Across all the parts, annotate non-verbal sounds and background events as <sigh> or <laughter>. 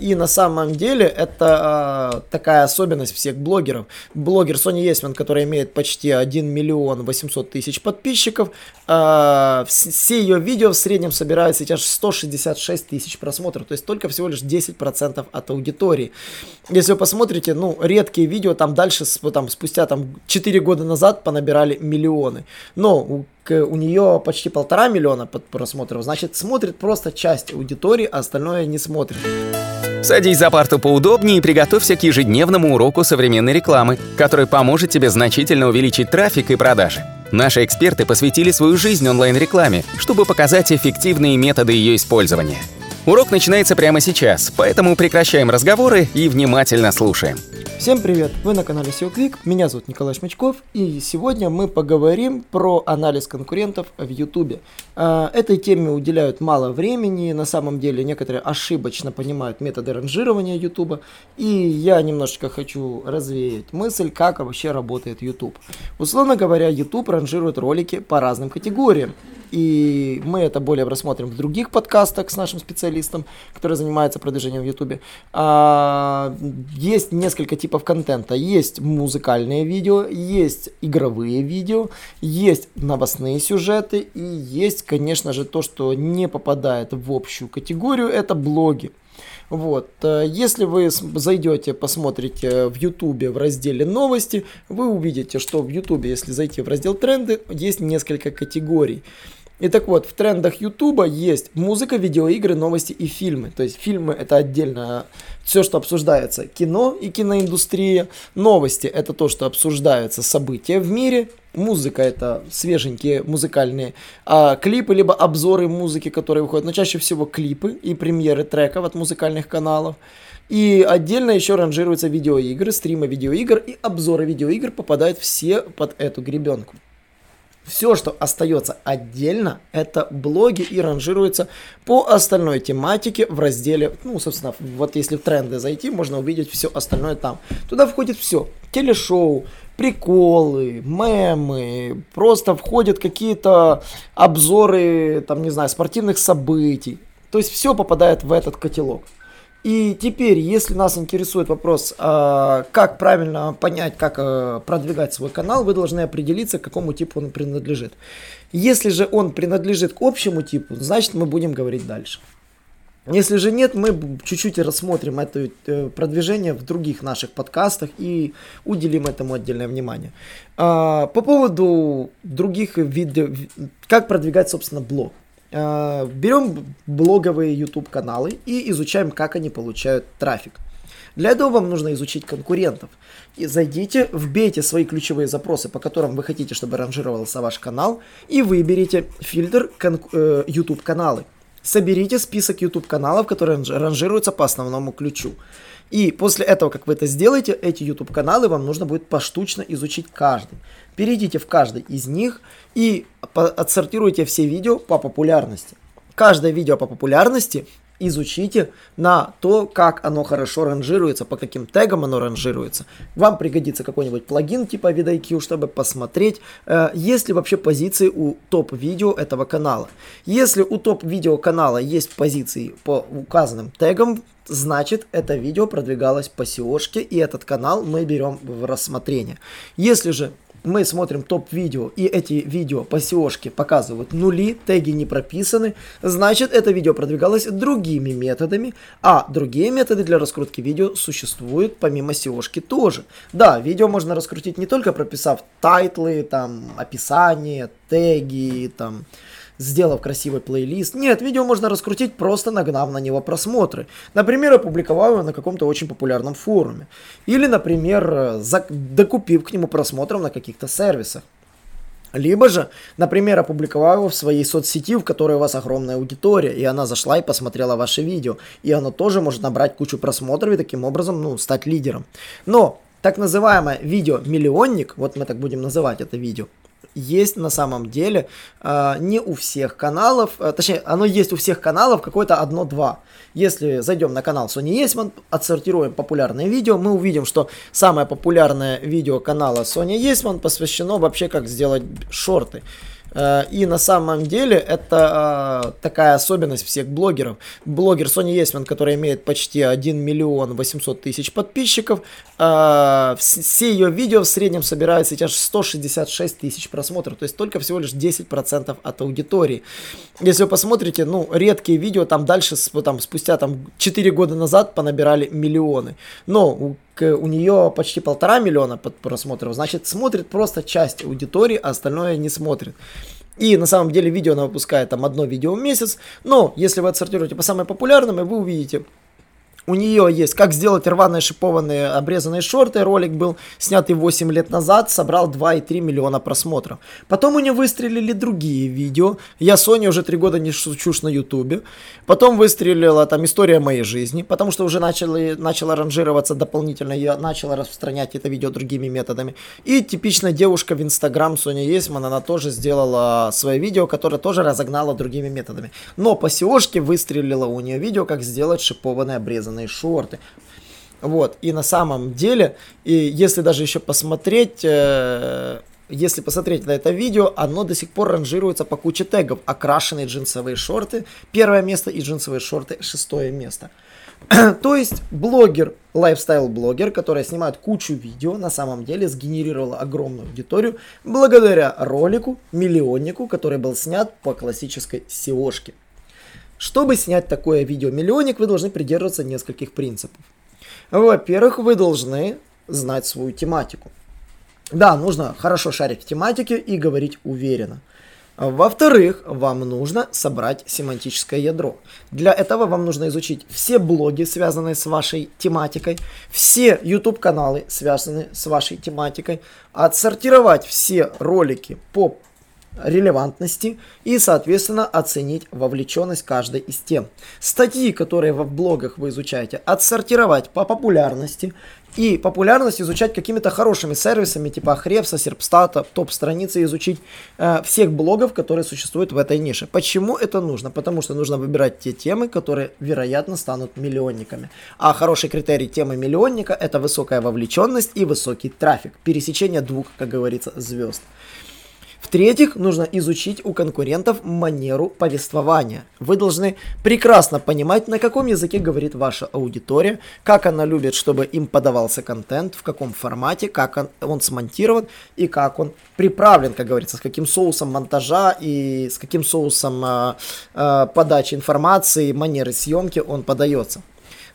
И на самом деле это э, такая особенность всех блогеров. Блогер Сони Есман, который имеет почти 1 миллион 800 тысяч подписчиков, э, все ее видео в среднем собирают сейчас 166 тысяч просмотров, то есть только всего лишь 10% от аудитории. Если вы посмотрите, ну, редкие видео там дальше, там, спустя там 4 года назад понабирали миллионы. Но у нее почти полтора миллиона просмотров, значит смотрит просто часть аудитории, а остальное не смотрит. Садись за парту поудобнее и приготовься к ежедневному уроку современной рекламы, который поможет тебе значительно увеличить трафик и продажи. Наши эксперты посвятили свою жизнь онлайн-рекламе, чтобы показать эффективные методы ее использования. Урок начинается прямо сейчас, поэтому прекращаем разговоры и внимательно слушаем. Всем привет! Вы на канале SEO Click, меня зовут Николай Шмачков, и сегодня мы поговорим про анализ конкурентов в YouTube. А, этой теме уделяют мало времени, на самом деле некоторые ошибочно понимают методы ранжирования YouTube, и я немножечко хочу развеять мысль, как вообще работает YouTube. Условно говоря, YouTube ранжирует ролики по разным категориям и мы это более рассмотрим в других подкастах с нашим специалистом, который занимается продвижением в YouTube. А, есть несколько типов контента. Есть музыкальные видео, есть игровые видео, есть новостные сюжеты и есть, конечно же, то, что не попадает в общую категорию, это блоги. Вот. Э, если вы зайдете, посмотрите в YouTube в разделе новости, вы увидите, что в YouTube, если зайти в раздел тренды, есть несколько категорий. И так вот, в трендах Ютуба есть музыка, видеоигры, новости и фильмы. То есть фильмы это отдельно все, что обсуждается. Кино и киноиндустрия. Новости это то, что обсуждается события в мире. Музыка это свеженькие музыкальные а, клипы, либо обзоры музыки, которые выходят. Но чаще всего клипы и премьеры треков от музыкальных каналов. И отдельно еще ранжируются видеоигры, стримы видеоигр и обзоры видеоигр попадают все под эту гребенку. Все, что остается отдельно, это блоги и ранжируется по остальной тематике в разделе, ну, собственно, вот если в тренды зайти, можно увидеть все остальное там. Туда входит все. Телешоу, приколы, мемы, просто входят какие-то обзоры, там, не знаю, спортивных событий. То есть все попадает в этот котелок. И теперь, если нас интересует вопрос, э, как правильно понять, как э, продвигать свой канал, вы должны определиться, к какому типу он принадлежит. Если же он принадлежит к общему типу, значит мы будем говорить дальше. Если же нет, мы чуть-чуть рассмотрим это э, продвижение в других наших подкастах и уделим этому отдельное внимание. По поводу других видов, как продвигать, собственно, блог. Э, берем блоговые YouTube каналы и изучаем, как они получают трафик. Для этого вам нужно изучить конкурентов. И зайдите, вбейте свои ключевые запросы, по которым вы хотите, чтобы ранжировался ваш канал, и выберите фильтр кон- э, YouTube каналы. Соберите список YouTube каналов, которые ранжируются по основному ключу. И после этого, как вы это сделаете, эти YouTube каналы вам нужно будет поштучно изучить каждый. Перейдите в каждый из них и отсортируйте все видео по популярности. Каждое видео по популярности изучите на то, как оно хорошо ранжируется, по каким тегам оно ранжируется. Вам пригодится какой-нибудь плагин типа VidIQ, чтобы посмотреть, э, есть ли вообще позиции у топ-видео этого канала. Если у топ-видео канала есть позиции по указанным тегам, значит это видео продвигалось по SEO, и этот канал мы берем в рассмотрение. Если же мы смотрим топ-видео, и эти видео по SEO показывают нули, теги не прописаны, значит это видео продвигалось другими методами, а другие методы для раскрутки видео существуют помимо SEO тоже. Да, видео можно раскрутить не только прописав тайтлы, там, описание, теги, там, сделав красивый плейлист. Нет, видео можно раскрутить просто нагнав на него просмотры. Например, опубликовав его на каком-то очень популярном форуме. Или, например, докупив к нему просмотров на каких-то сервисах. Либо же, например, опубликовав его в своей соцсети, в которой у вас огромная аудитория, и она зашла и посмотрела ваше видео, и оно тоже может набрать кучу просмотров и таким образом, ну, стать лидером. Но так называемое видео-миллионник, вот мы так будем называть это видео, есть на самом деле э, не у всех каналов, э, точнее, оно есть у всех каналов какое-то одно-два. Если зайдем на канал Sony Есман, отсортируем популярные видео, мы увидим, что самое популярное видео канала Sony Есман посвящено вообще как сделать шорты. Э, и на самом деле это э, такая особенность всех блогеров. Блогер Соня Есман, который имеет почти 1 миллион 800 тысяч подписчиков, э, все ее видео в среднем собирают сейчас 166 тысяч просмотров, то есть только всего лишь 10% от аудитории. Если вы посмотрите, ну, редкие видео там дальше, там, спустя там 4 года назад понабирали миллионы. Но у у нее почти полтора миллиона просмотров, значит, смотрит просто часть аудитории, а остальное не смотрит. И на самом деле видео она выпускает там одно видео в месяц, но если вы отсортируете по самым популярным, вы увидите у нее есть «Как сделать рваные шипованные обрезанные шорты». Ролик был снятый 8 лет назад, собрал 2,3 миллиона просмотров. Потом у нее выстрелили другие видео. Я Соня уже 3 года не шучуш на ютубе. Потом выстрелила там «История моей жизни», потому что уже начали, начала ранжироваться дополнительно. Я начала распространять это видео другими методами. И типичная девушка в Инстаграм Соня Есман, она тоже сделала свое видео, которое тоже разогнала другими методами. Но по SEOшке выстрелила у нее видео, как сделать шипованные обрезанные кожаные шорты. Вот, и на самом деле, и если даже еще посмотреть, э, если посмотреть на это видео, оно до сих пор ранжируется по куче тегов. Окрашенные джинсовые шорты, первое место, и джинсовые шорты, шестое место. <clears throat> То есть блогер, лайфстайл-блогер, который снимает кучу видео, на самом деле сгенерировала огромную аудиторию благодаря ролику, миллионнику, который был снят по классической SEO-шке. Чтобы снять такое видео-миллионник, вы должны придерживаться нескольких принципов. Во-первых, вы должны знать свою тематику. Да, нужно хорошо шарить в тематике и говорить уверенно. Во-вторых, вам нужно собрать семантическое ядро. Для этого вам нужно изучить все блоги, связанные с вашей тематикой, все YouTube-каналы, связанные с вашей тематикой, отсортировать все ролики по релевантности и, соответственно, оценить вовлеченность каждой из тем. Статьи, которые в блогах вы изучаете, отсортировать по популярности и популярность изучать какими-то хорошими сервисами типа Хрепса, Серпстата, топ-страницы, изучить э, всех блогов, которые существуют в этой нише. Почему это нужно? Потому что нужно выбирать те темы, которые, вероятно, станут миллионниками. А хороший критерий темы миллионника – это высокая вовлеченность и высокий трафик. Пересечение двух, как говорится, звезд. В-третьих, нужно изучить у конкурентов манеру повествования. Вы должны прекрасно понимать, на каком языке говорит ваша аудитория, как она любит, чтобы им подавался контент, в каком формате, как он, он смонтирован и как он приправлен, как говорится, с каким соусом монтажа и с каким соусом э, э, подачи информации, манеры съемки он подается.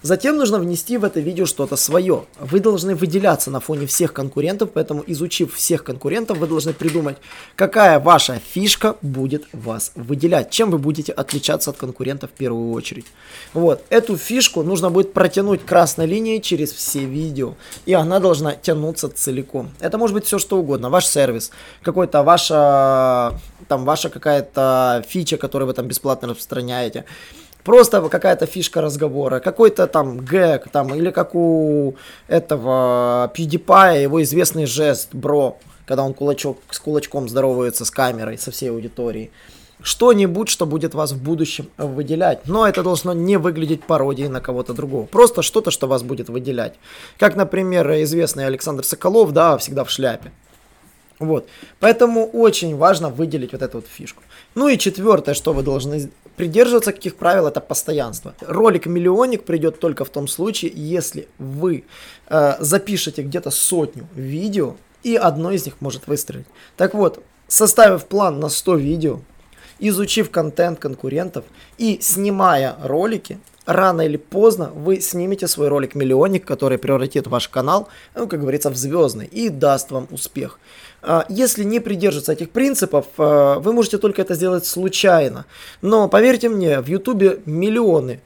Затем нужно внести в это видео что-то свое. Вы должны выделяться на фоне всех конкурентов, поэтому изучив всех конкурентов, вы должны придумать, какая ваша фишка будет вас выделять, чем вы будете отличаться от конкурентов в первую очередь. Вот, эту фишку нужно будет протянуть красной линией через все видео, и она должна тянуться целиком. Это может быть все что угодно, ваш сервис, какой-то ваша, там, ваша какая-то фича, которую вы там бесплатно распространяете, Просто какая-то фишка разговора, какой-то там гэг, там, или как у этого PewDiePie, его известный жест, бро, когда он кулачок, с кулачком здоровается с камерой, со всей аудиторией. Что-нибудь, что будет вас в будущем выделять. Но это должно не выглядеть пародией на кого-то другого. Просто что-то, что вас будет выделять. Как, например, известный Александр Соколов, да, всегда в шляпе. Вот. Поэтому очень важно выделить вот эту вот фишку. Ну и четвертое, что вы должны придерживаться каких правил, это постоянство. Ролик миллионник придет только в том случае, если вы э, запишете где-то сотню видео, и одно из них может выстрелить. Так вот, составив план на 100 видео, изучив контент конкурентов и снимая ролики, рано или поздно вы снимете свой ролик миллионник, который превратит ваш канал, ну, как говорится, в звездный и даст вам успех. А, если не придерживаться этих принципов, а, вы можете только это сделать случайно. Но поверьте мне, в Ютубе миллионы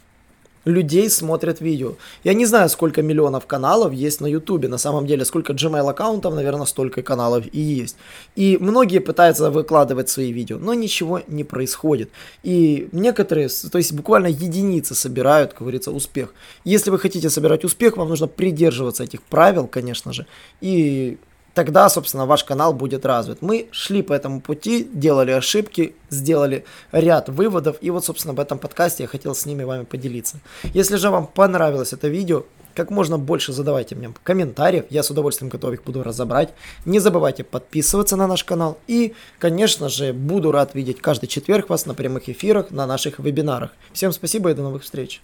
людей смотрят видео. Я не знаю, сколько миллионов каналов есть на Ютубе. На самом деле, сколько Gmail аккаунтов, наверное, столько каналов и есть. И многие пытаются выкладывать свои видео, но ничего не происходит. И некоторые, то есть буквально единицы собирают, как говорится, успех. Если вы хотите собирать успех, вам нужно придерживаться этих правил, конечно же, и тогда, собственно, ваш канал будет развит. Мы шли по этому пути, делали ошибки, сделали ряд выводов, и вот, собственно, в этом подкасте я хотел с ними вами поделиться. Если же вам понравилось это видео, как можно больше задавайте мне комментариев, я с удовольствием готов их буду разобрать. Не забывайте подписываться на наш канал и, конечно же, буду рад видеть каждый четверг вас на прямых эфирах, на наших вебинарах. Всем спасибо и до новых встреч.